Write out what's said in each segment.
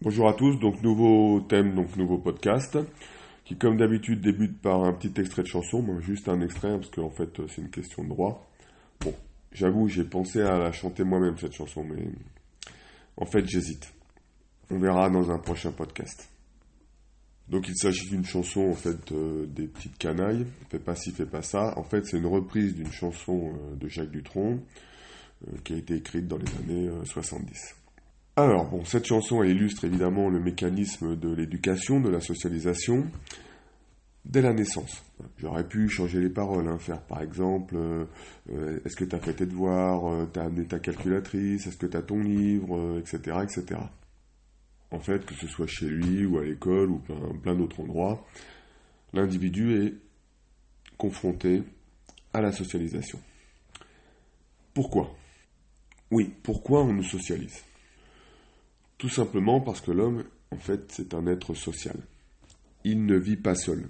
Bonjour à tous, donc nouveau thème, donc nouveau podcast, qui comme d'habitude débute par un petit extrait de chanson, juste un extrait, parce qu'en fait c'est une question de droit. Bon, j'avoue, j'ai pensé à la chanter moi-même cette chanson, mais en fait j'hésite. On verra dans un prochain podcast. Donc il s'agit d'une chanson en fait euh, des petites canailles, fais pas ci, fais pas ça. En fait c'est une reprise d'une chanson euh, de Jacques Dutronc euh, qui a été écrite dans les années 70. Alors bon, cette chanson illustre évidemment le mécanisme de l'éducation, de la socialisation dès la naissance. J'aurais pu changer les paroles, hein, faire par exemple est-ce que tu as fait tes devoirs, tu as amené ta calculatrice, est-ce que tu as ton livre, etc., etc en fait, que ce soit chez lui ou à l'école ou plein, d'autres endroits, l'individu est confronté à la socialisation. Pourquoi? Oui, pourquoi on nous socialise? Tout simplement parce que l'homme, en fait, c'est un être social. Il ne vit pas seul.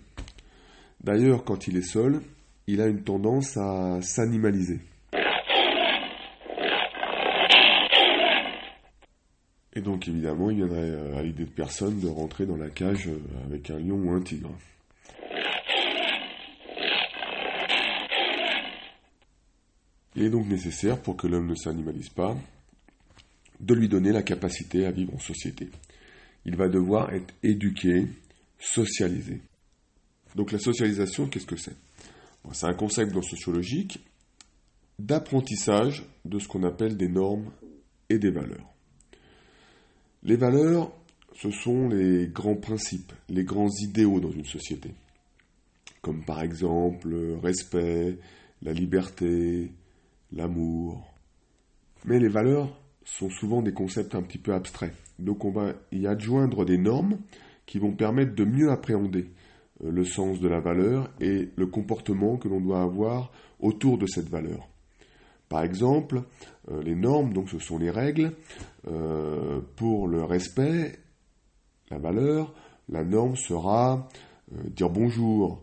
D'ailleurs, quand il est seul, il a une tendance à s'animaliser. Et donc évidemment, il viendrait euh, à l'idée de personne de rentrer dans la cage euh, avec un lion ou un tigre. Il est donc nécessaire, pour que l'homme ne s'animalise pas, de lui donner la capacité à vivre en société. Il va devoir être éduqué, socialisé. Donc la socialisation, qu'est-ce que c'est? C'est un concept sociologique d'apprentissage de ce qu'on appelle des normes et des valeurs. Les valeurs, ce sont les grands principes, les grands idéaux dans une société, comme par exemple le respect, la liberté, l'amour. Mais les valeurs sont souvent des concepts un petit peu abstraits. Donc on va y adjoindre des normes qui vont permettre de mieux appréhender euh, le sens de la valeur et le comportement que l'on doit avoir autour de cette valeur. Par exemple, euh, les normes, donc ce sont les règles. Euh, pour le respect, la valeur, la norme sera euh, dire bonjour,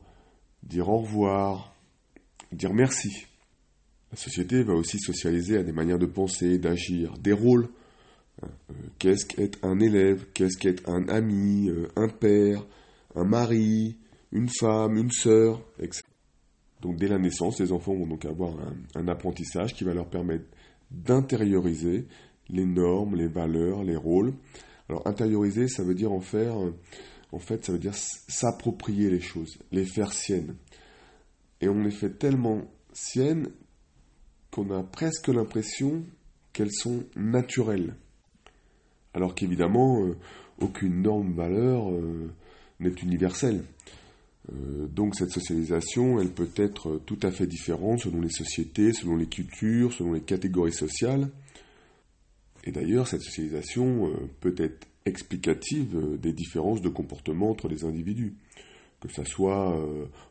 dire au revoir, dire merci. La société va aussi socialiser à des manières de penser, d'agir, des rôles. Qu'est-ce qu'être un élève Qu'est-ce qu'être un ami, un père, un mari, une femme, une sœur, etc. Donc dès la naissance, les enfants vont donc avoir un, apprentissage qui va leur permettre d'intérioriser les normes, les valeurs, les rôles. Alors intérioriser, ça veut dire en faire, en fait, ça veut dire s'approprier les choses, les faire siennes. Et on les fait tellement siennes qu'on a presque l'impression qu'elles sont naturelles. Alors qu'évidemment, euh, aucune norme valeur euh, n'est universelle. Euh, donc cette socialisation, elle peut être tout à fait différente selon les sociétés, selon les cultures, selon les catégories sociales. Et d'ailleurs, cette socialisation euh, peut être explicative euh, des différences de comportement entre les individus, que ce soit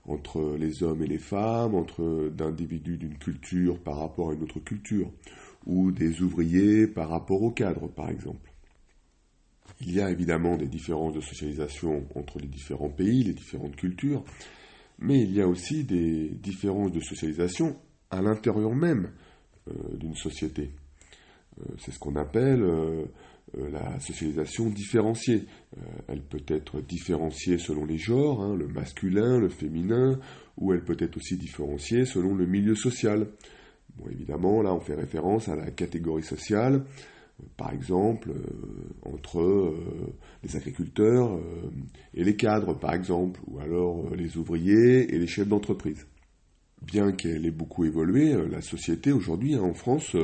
entre les hommes et les femmes, entre d'individus d'une culture par rapport à une autre culture, ou des ouvriers par rapport au cadre, par exemple. Il y a évidemment des différences de socialisation entre les différents pays, les différentes cultures, mais il y a aussi des différences de socialisation à l'intérieur même euh, d'une société. Euh, c'est ce qu'on appelle euh, la socialisation différenciée. elle peut être différenciée selon les genres, hein, le masculin, le féminin, ou elle peut être aussi différenciée selon le milieu social. Bon, évidemment, là, on fait référence à la catégorie sociale par exemple, euh, entre euh, les agriculteurs euh, et les cadres, par exemple, ou alors les ouvriers et les chefs d'entreprise. Bien qu'elle ait beaucoup évolué, la société aujourd'hui hein, en France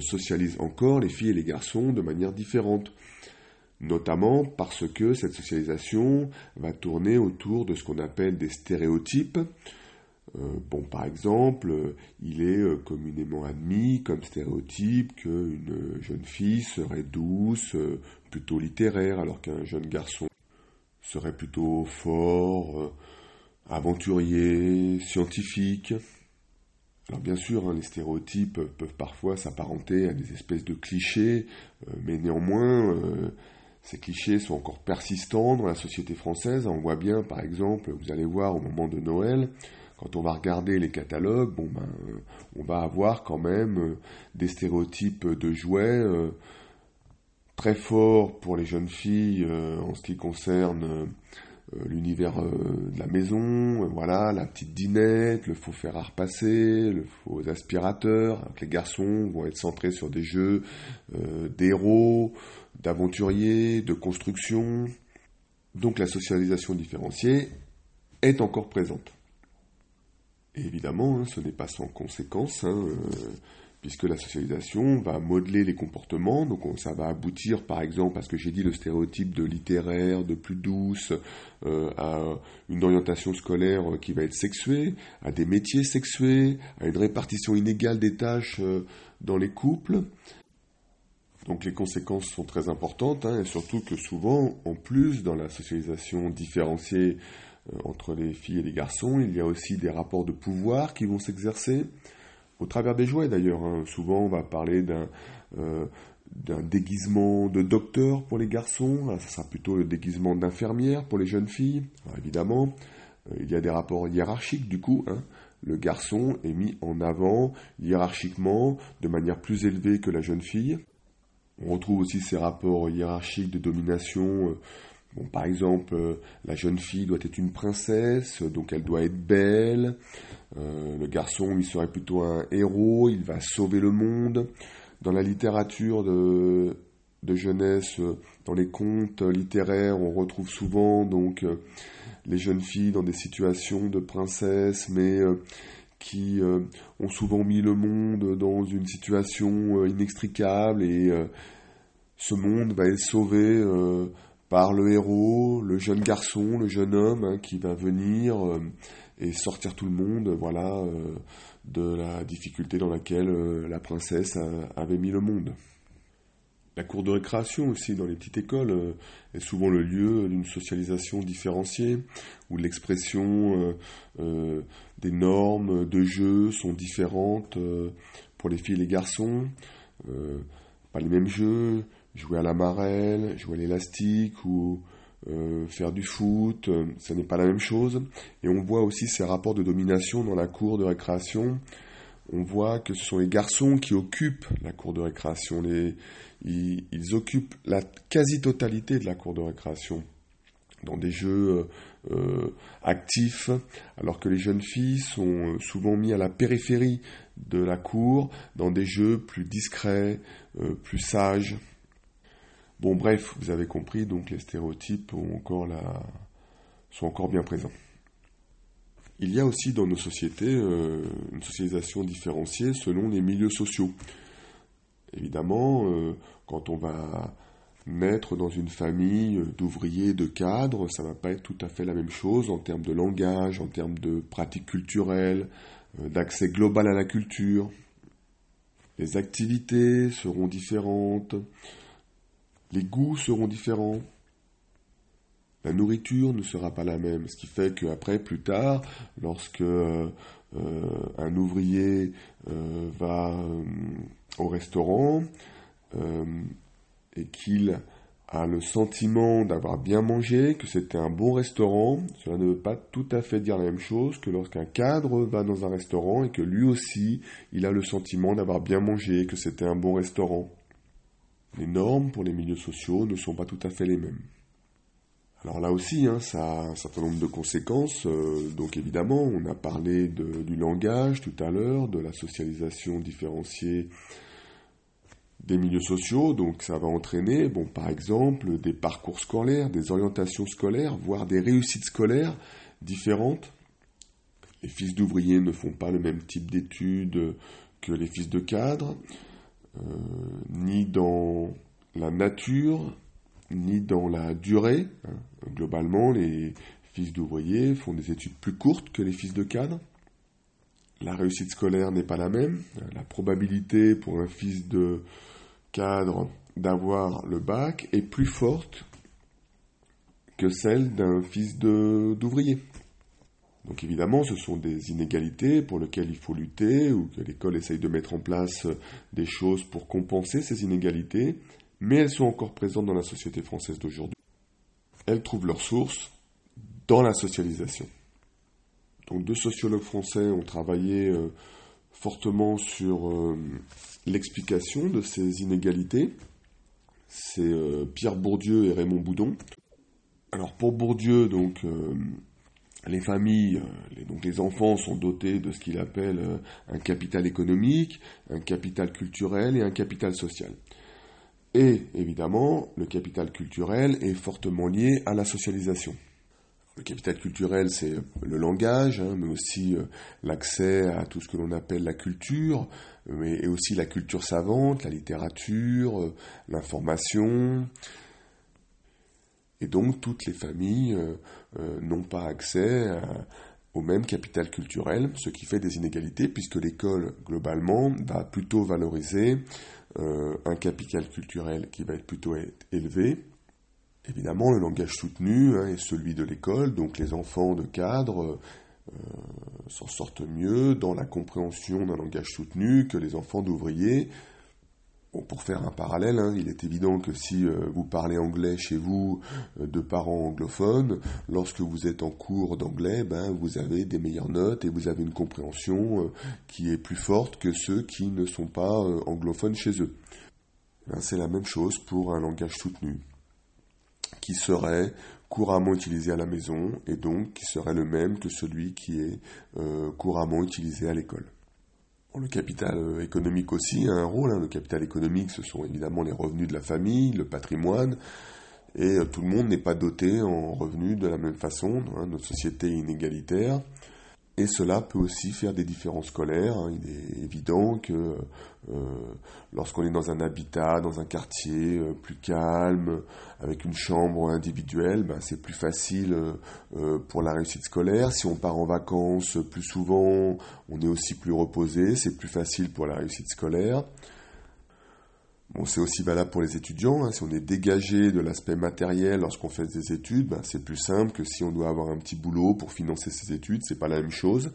socialise encore les filles et les garçons de manière différente notamment parce que cette socialisation va tourner autour de ce qu'on appelle des stéréotypes, euh, bon, par exemple, euh, il est euh, communément admis comme stéréotype qu'une jeune fille serait douce, plutôt littéraire, alors qu'un jeune garçon serait plutôt fort, aventurier, scientifique. Alors bien sûr, hein, les stéréotypes peuvent parfois s'apparenter à des espèces de clichés, mais néanmoins, ces clichés sont encore persistants dans la société française. On voit bien, par exemple, vous allez voir au moment de Noël, quand on va regarder les catalogues, ben, on va avoir quand même des stéréotypes de jouets très forts pour les jeunes filles en ce qui concerne euh, l'univers euh, de la maison, euh, voilà, la petite dinette, le faux fer à repasser, le faux aspirateur. les garçons vont être centrés sur des jeux d'héros, d'aventuriers, de construction. Donc la socialisation différenciée est encore présente. Évidemment, hein, ce n'est pas sans conséquence. Hein, puisque la socialisation va modeler les comportements, donc ça va aboutir par exemple à ce que j'ai dit, le stéréotype de littéraire, de plus douce, euh, à une orientation scolaire qui va être sexuée, à des métiers sexués, à une répartition inégale des tâches euh, dans les couples. Donc les conséquences sont très importantes, hein, et surtout que souvent, en plus, dans la socialisation différenciée euh, entre les filles et les garçons, il y a aussi des rapports de pouvoir qui vont s'exercer au travers des jouets d'ailleurs. Hein. Souvent, on va parler euh, d'un déguisement de docteur pour les garçons, ça sera plutôt le déguisement d'infirmière pour les jeunes filles. évidemment, euh, il y a des rapports hiérarchiques du coup. Hein. Le garçon est mis en avant hiérarchiquement de manière plus élevée que la jeune fille. On retrouve aussi ces rapports hiérarchiques de domination. Euh, par exemple, la jeune fille doit être une princesse, donc elle doit être belle. Euh, le garçon, il serait plutôt un héros, il va sauver le monde. Dans la littérature de, jeunesse, euh, dans les contes littéraires, on retrouve souvent donc euh, les jeunes filles dans des situations de princesse, mais qui ont souvent mis le monde dans une situation inextricable et ce monde va être sauvé par le héros, le jeune garçon, le jeune homme hein, qui va venir et sortir tout le monde, voilà, euh, de la difficulté dans laquelle euh, la princesse avait mis le monde. La cour de récréation aussi dans les petites écoles euh, est souvent le lieu d'une socialisation différenciée, où l'expression des normes de jeu sont différentes pour les filles et les garçons. pas les mêmes jeux, jouer à la marelle, jouer à l'élastique ou euh, faire du foot, euh, ce n'est pas la même chose. Et on voit aussi ces rapports de domination dans la cour de récréation. On voit que ce sont les garçons qui occupent la cour de récréation. Ils, occupent la quasi-totalité de la cour de récréation dans des jeux euh, actifs, alors que les jeunes filles sont souvent mises à la périphérie de la cour, dans des jeux plus discrets, plus sages. Bon, bref, vous avez compris, donc les stéréotypes sont encore bien présents. Il y a aussi dans nos sociétés euh, une socialisation différenciée selon les milieux sociaux. Évidemment, euh, quand on va naître dans une famille d'ouvriers, de cadres, ça ne va pas être tout à fait la même chose en termes de langage, en termes de pratiques culturelles, euh, d'accès global à la culture. Les activités seront différentes, les goûts seront différents. La nourriture ne sera pas la même, ce qui fait qu'après, plus tard, lorsque euh, un ouvrier euh, va euh, au restaurant et qu'il a le sentiment d'avoir bien mangé, que c'était un bon restaurant, cela ne veut pas tout à fait dire la même chose que lorsqu'un cadre va dans un restaurant et que lui aussi, il a le sentiment d'avoir bien mangé, que c'était un bon restaurant les normes pour les milieux sociaux ne sont pas tout à fait les mêmes. Alors là aussi, hein, ça a un certain nombre de conséquences. Euh, donc évidemment, on a parlé du langage tout à l'heure, de la socialisation différenciée des milieux sociaux. Donc ça va entraîner, bon, par exemple, des parcours scolaires, des orientations scolaires, voire des réussites scolaires différentes. Les fils d'ouvriers ne font pas le même type d'études que les fils de cadres. Euh, ni dans la nature, ni dans la durée. Hein. Globalement, les fils d'ouvriers font des études plus courtes que les fils de cadre. La réussite scolaire n'est pas la même. La probabilité pour un fils de cadre d'avoir le bac est plus forte que celle d'un fils d'ouvrier. Donc évidemment, ce sont des inégalités pour lesquelles il faut lutter ou que l'école essaye de mettre en place des choses pour compenser ces inégalités, mais elles sont encore présentes dans la société française d'aujourd'hui. Elles trouvent leur source dans la socialisation. Donc deux sociologues français ont travaillé euh, fortement sur euh, l'explication de ces inégalités. C'est euh, Pierre Bourdieu et Raymond Boudon. Alors pour Bourdieu, donc les familles, les, donc les enfants sont dotés de ce qu'il appelle un capital économique, un capital culturel et un capital social. Et évidemment, le capital culturel est fortement lié à la socialisation. Le capital culturel, c'est le langage, hein, mais aussi euh, l'accès à tout ce que l'on appelle la culture, mais, et aussi la culture savante, la littérature, euh, l'information. Et donc, toutes les familles euh, n'ont pas accès au même capital culturel, ce qui fait des inégalités, puisque l'école, globalement, va plutôt valoriser un capital culturel qui va être plutôt élevé, Évidemment, le langage soutenu hein, est celui de l'école, donc les enfants de cadre euh, s'en sortent mieux dans la compréhension d'un langage soutenu que les enfants d'ouvriers. Pour faire un parallèle, hein, il est évident que si euh, vous parlez anglais chez vous euh, de parents anglophones, lorsque vous êtes en cours d'anglais, ben, vous avez des meilleures notes et vous avez une compréhension qui est plus forte que ceux qui ne sont pas anglophones chez eux. Ben, c'est la même chose pour un langage soutenu qui serait couramment utilisé à la maison et donc qui serait le même que celui qui est euh, couramment utilisé à l'école. Le capital euh, économique aussi a un rôle. Hein. Le capital économique, ce sont évidemment les revenus de la famille, le patrimoine, et euh, tout le monde n'est pas doté en revenus de la même façon. Hein. Notre société est inégalitaire. Et cela peut aussi faire des différences scolaires. Hein. Il est évident que euh, lorsqu'on est dans un habitat, dans un quartier euh, plus calme, avec une chambre individuelle, ben, c'est plus facile euh, pour la réussite scolaire. Si on part en vacances plus souvent, on est aussi plus reposé, c'est plus facile pour la réussite scolaire. Bon, c'est aussi valable pour les étudiants. Hein. Si on est dégagé de l'aspect matériel lorsqu'on fait des études, ben, c'est plus simple que si on doit avoir un petit boulot pour financer ses études. C'est pas la même chose.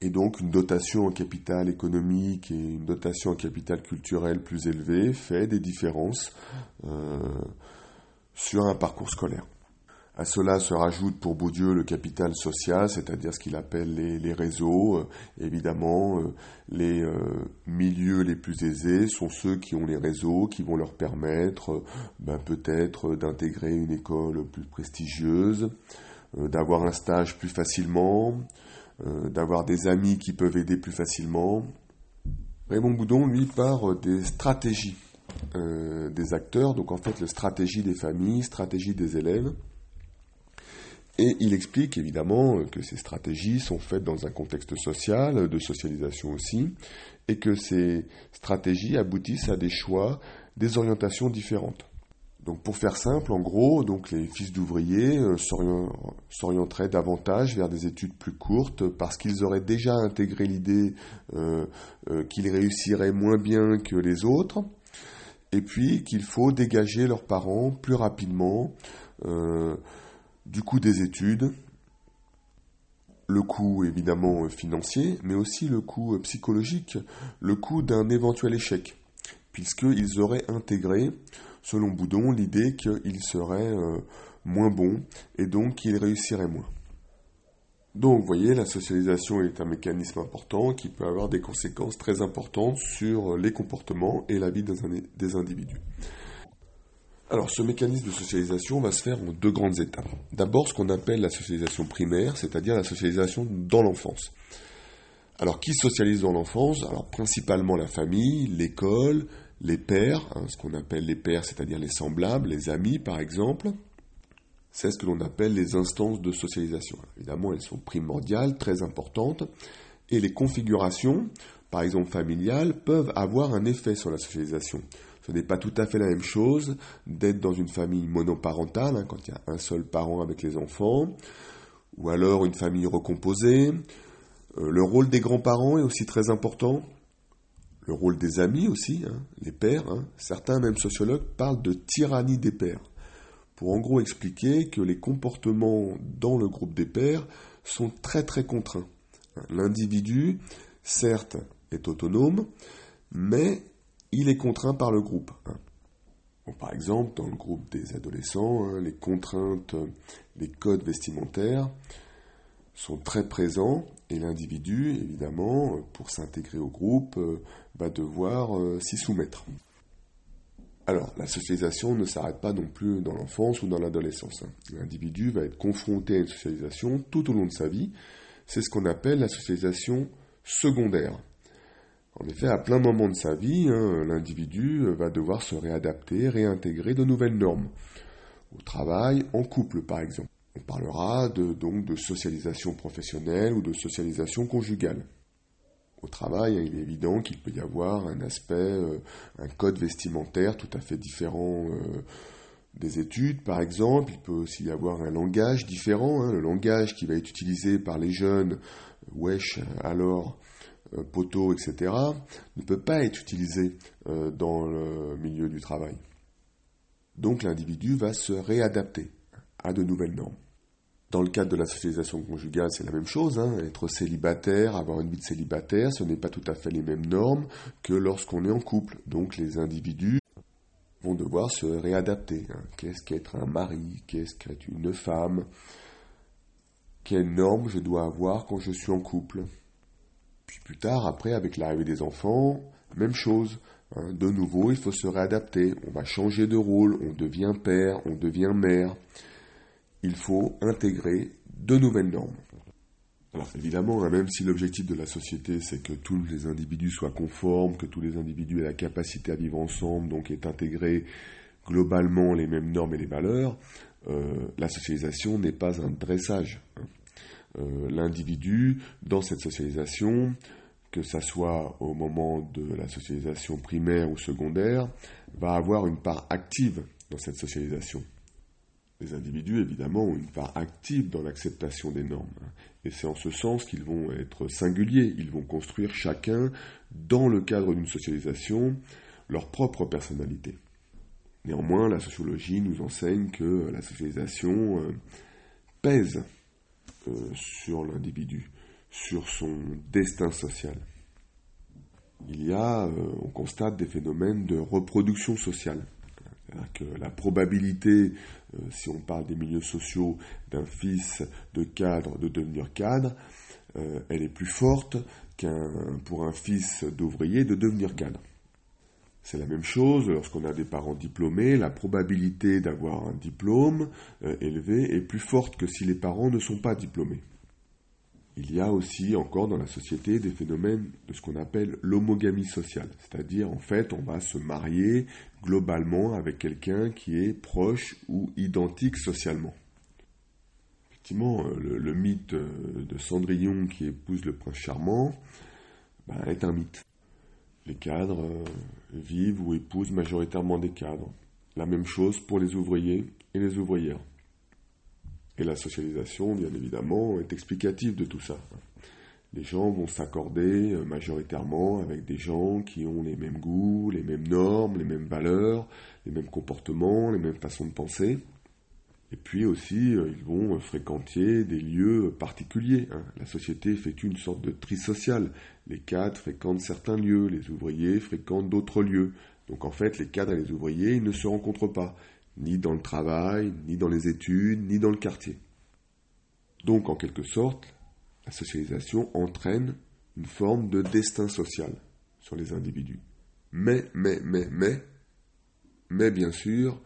Et donc, une dotation en capital économique et une dotation en capital culturel plus élevée fait des différences euh, sur un parcours scolaire. À cela se rajoute pour Bourdieu le capital social, c'est-à-dire ce qu'il appelle les, réseaux. Euh, évidemment, euh, les euh, milieux les plus aisés sont ceux qui ont les réseaux, qui vont leur permettre ben, peut-être d'intégrer une école plus prestigieuse, d'avoir un stage plus facilement, d'avoir des amis qui peuvent aider plus facilement. Raymond Boudon, lui, part des stratégies des acteurs, donc en fait la stratégie des familles, stratégie des élèves. Et il explique évidemment que ces stratégies sont faites dans un contexte social, de socialisation aussi, et que ces stratégies aboutissent à des choix, des orientations différentes. Donc pour faire simple, en gros, donc les fils d'ouvriers euh, s'orienteraient davantage vers des études plus courtes parce qu'ils auraient déjà intégré l'idée euh, euh, qu'ils réussiraient moins bien que les autres, et puis qu'il faut dégager leurs parents plus rapidement du coût des études, le coût évidemment financier, mais aussi le coût psychologique, le coût d'un éventuel échec, puisqu'ils auraient intégré, selon Boudon, l'idée qu'ils seraient euh, moins bons et donc qu'ils réussiraient moins. Donc, vous voyez, la socialisation est un mécanisme important qui peut avoir des conséquences très importantes sur les comportements et la vie des individus. Alors ce mécanisme de socialisation va se faire en deux grandes étapes. D'abord ce qu'on appelle la socialisation primaire, c'est-à-dire la socialisation dans l'enfance. Alors qui socialise dans l'enfance? Alors principalement la famille, l'école, les pères, hein, ce qu'on appelle les pères, c'est-à-dire les semblables, les amis par exemple. C'est ce que l'on appelle les instances de socialisation. Évidemment, elles sont primordiales, très importantes, et les configurations, par exemple familiales, peuvent avoir un effet sur la socialisation. Ce n'est pas tout à fait la même chose d'être dans une famille monoparentale, hein, quand il y a un seul parent avec les enfants, ou alors une famille recomposée. Euh, le rôle des grands-parents est aussi très important. Le rôle des amis aussi, hein, les pères. Hein. Certains, même sociologues, parlent de tyrannie des pères, pour en gros expliquer que les comportements dans le groupe des pères sont très très contraints. L'individu, certes, est autonome, mais il est contraint par le groupe. Hein. par exemple, dans le groupe des adolescents, hein, les contraintes, les codes vestimentaires sont très présents et l'individu, évidemment, pour s'intégrer au groupe, va devoir s'y soumettre. Alors, la socialisation ne s'arrête pas non plus dans l'enfance ou dans l'adolescence. Hein. L'individu va être confronté à une socialisation tout au long de sa vie. C'est ce qu'on appelle la socialisation secondaire. En effet, à plein moment de sa vie, hein, l'individu va devoir se réadapter, réintégrer de nouvelles normes. Au travail, en couple par exemple. On parlera donc de socialisation professionnelle ou de socialisation conjugale au travail, hein, il est évident qu'il peut y avoir un aspect, euh, un code vestimentaire tout à fait différent euh, des études, par exemple. Il peut aussi y avoir un langage différent. Hein. le langage qui va être utilisé par les jeunes, euh, wesh, alors, poteau, etc., ne peut pas être utilisé dans le milieu du travail. Donc l'individu va se réadapter à de nouvelles normes. Dans le cadre de la socialisation conjugale, c'est la même chose. Hein. Être célibataire, avoir une vie de célibataire, ce n'est pas tout à fait les mêmes normes que lorsqu'on est en couple. Donc les individus vont devoir se réadapter. Hein. Qu'est-ce qu'être un mari? Qu'est-ce qu'être une femme? Quelles normes je dois avoir quand je suis en couple? Puis plus tard, après, avec l'arrivée des enfants, même chose. Hein. De nouveau, il faut se réadapter. On va changer de rôle, on devient père, on devient mère il faut intégrer de nouvelles normes. Alors évidemment, hein, même si l'objectif de la société c'est que tous les individus soient conformes, que tous les individus aient la capacité à vivre ensemble, donc est intégré globalement les mêmes normes et les valeurs, euh, la socialisation n'est pas un dressage. Hein. Euh, l'individu, dans cette socialisation, que ça soit au moment de la socialisation primaire ou secondaire, va avoir une part active dans cette socialisation. Les individus, évidemment, ont une part active dans l'acceptation des normes. Et c'est en ce sens qu'ils vont être singuliers. Ils vont construire chacun, dans le cadre d'une socialisation, leur propre personnalité. Néanmoins, la sociologie nous enseigne que la socialisation euh, pèse euh, sur l'individu, sur son destin social. Il y a, euh, on constate des phénomènes de reproduction sociale la probabilité, euh, si on parle des milieux sociaux, d'un fils de cadre de devenir cadre, elle est plus forte qu'un pour un fils d'ouvrier de devenir cadre. C'est la même chose lorsqu'on a des parents diplômés, la probabilité d'avoir un diplôme euh, élevé est plus forte que si les parents ne sont pas diplômés. Il y a aussi encore dans la société des phénomènes de ce qu'on appelle l'homogamie sociale, c'est-à-dire en fait on va se marier globalement avec quelqu'un qui est proche ou identique socialement. Effectivement, euh, le, mythe euh, de Cendrillon qui épouse le prince charmant ben, est un mythe. Les cadres euh, vivent ou épousent majoritairement des cadres. La même chose pour les ouvriers et les ouvrières. Et la socialisation, bien évidemment, est explicative de tout ça. Les gens vont s'accorder euh, majoritairement avec des gens qui ont les mêmes goûts, les mêmes normes, les mêmes valeurs, les mêmes comportements, les mêmes façons de penser. Et puis aussi, euh, ils vont fréquenter des lieux particuliers. Hein. La société effectue une sorte de tri social. Les cadres fréquentent certains lieux, les ouvriers fréquentent d'autres lieux. Donc en fait, les cadres et les ouvriers, ils ne se rencontrent pas ni dans le travail, ni dans les études, ni dans le quartier. Donc, en quelque sorte, la socialisation entraîne une forme de destin social sur les individus. Mais, mais, mais, mais, mais bien sûr,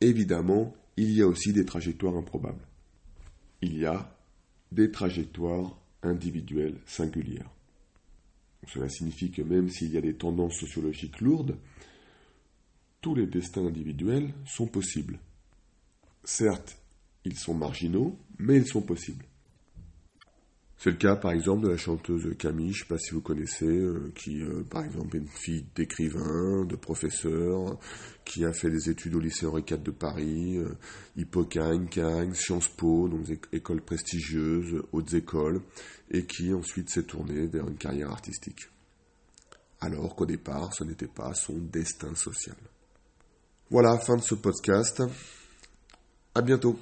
évidemment, il y a aussi des trajectoires improbables. Il y a des trajectoires individuelles singulières. cela signifie que même s'il y a des tendances sociologiques lourdes, tous les destins individuels sont possibles. Certes, ils sont marginaux, mais ils sont possibles. C'est le cas, par exemple, de la chanteuse Camille, je ne sais pas si vous connaissez, euh, qui, euh, par exemple, est une fille d'écrivain, de professeur, qui a fait des études au lycée Henri IV de Paris, euh, Hippocagne, Cagne, Sciences Po, donc écoles prestigieuses, hautes écoles, et qui ensuite s'est tournée vers une carrière artistique. Alors qu'au départ, ce n'était pas son destin social. Voilà, fin de ce podcast. À bientôt.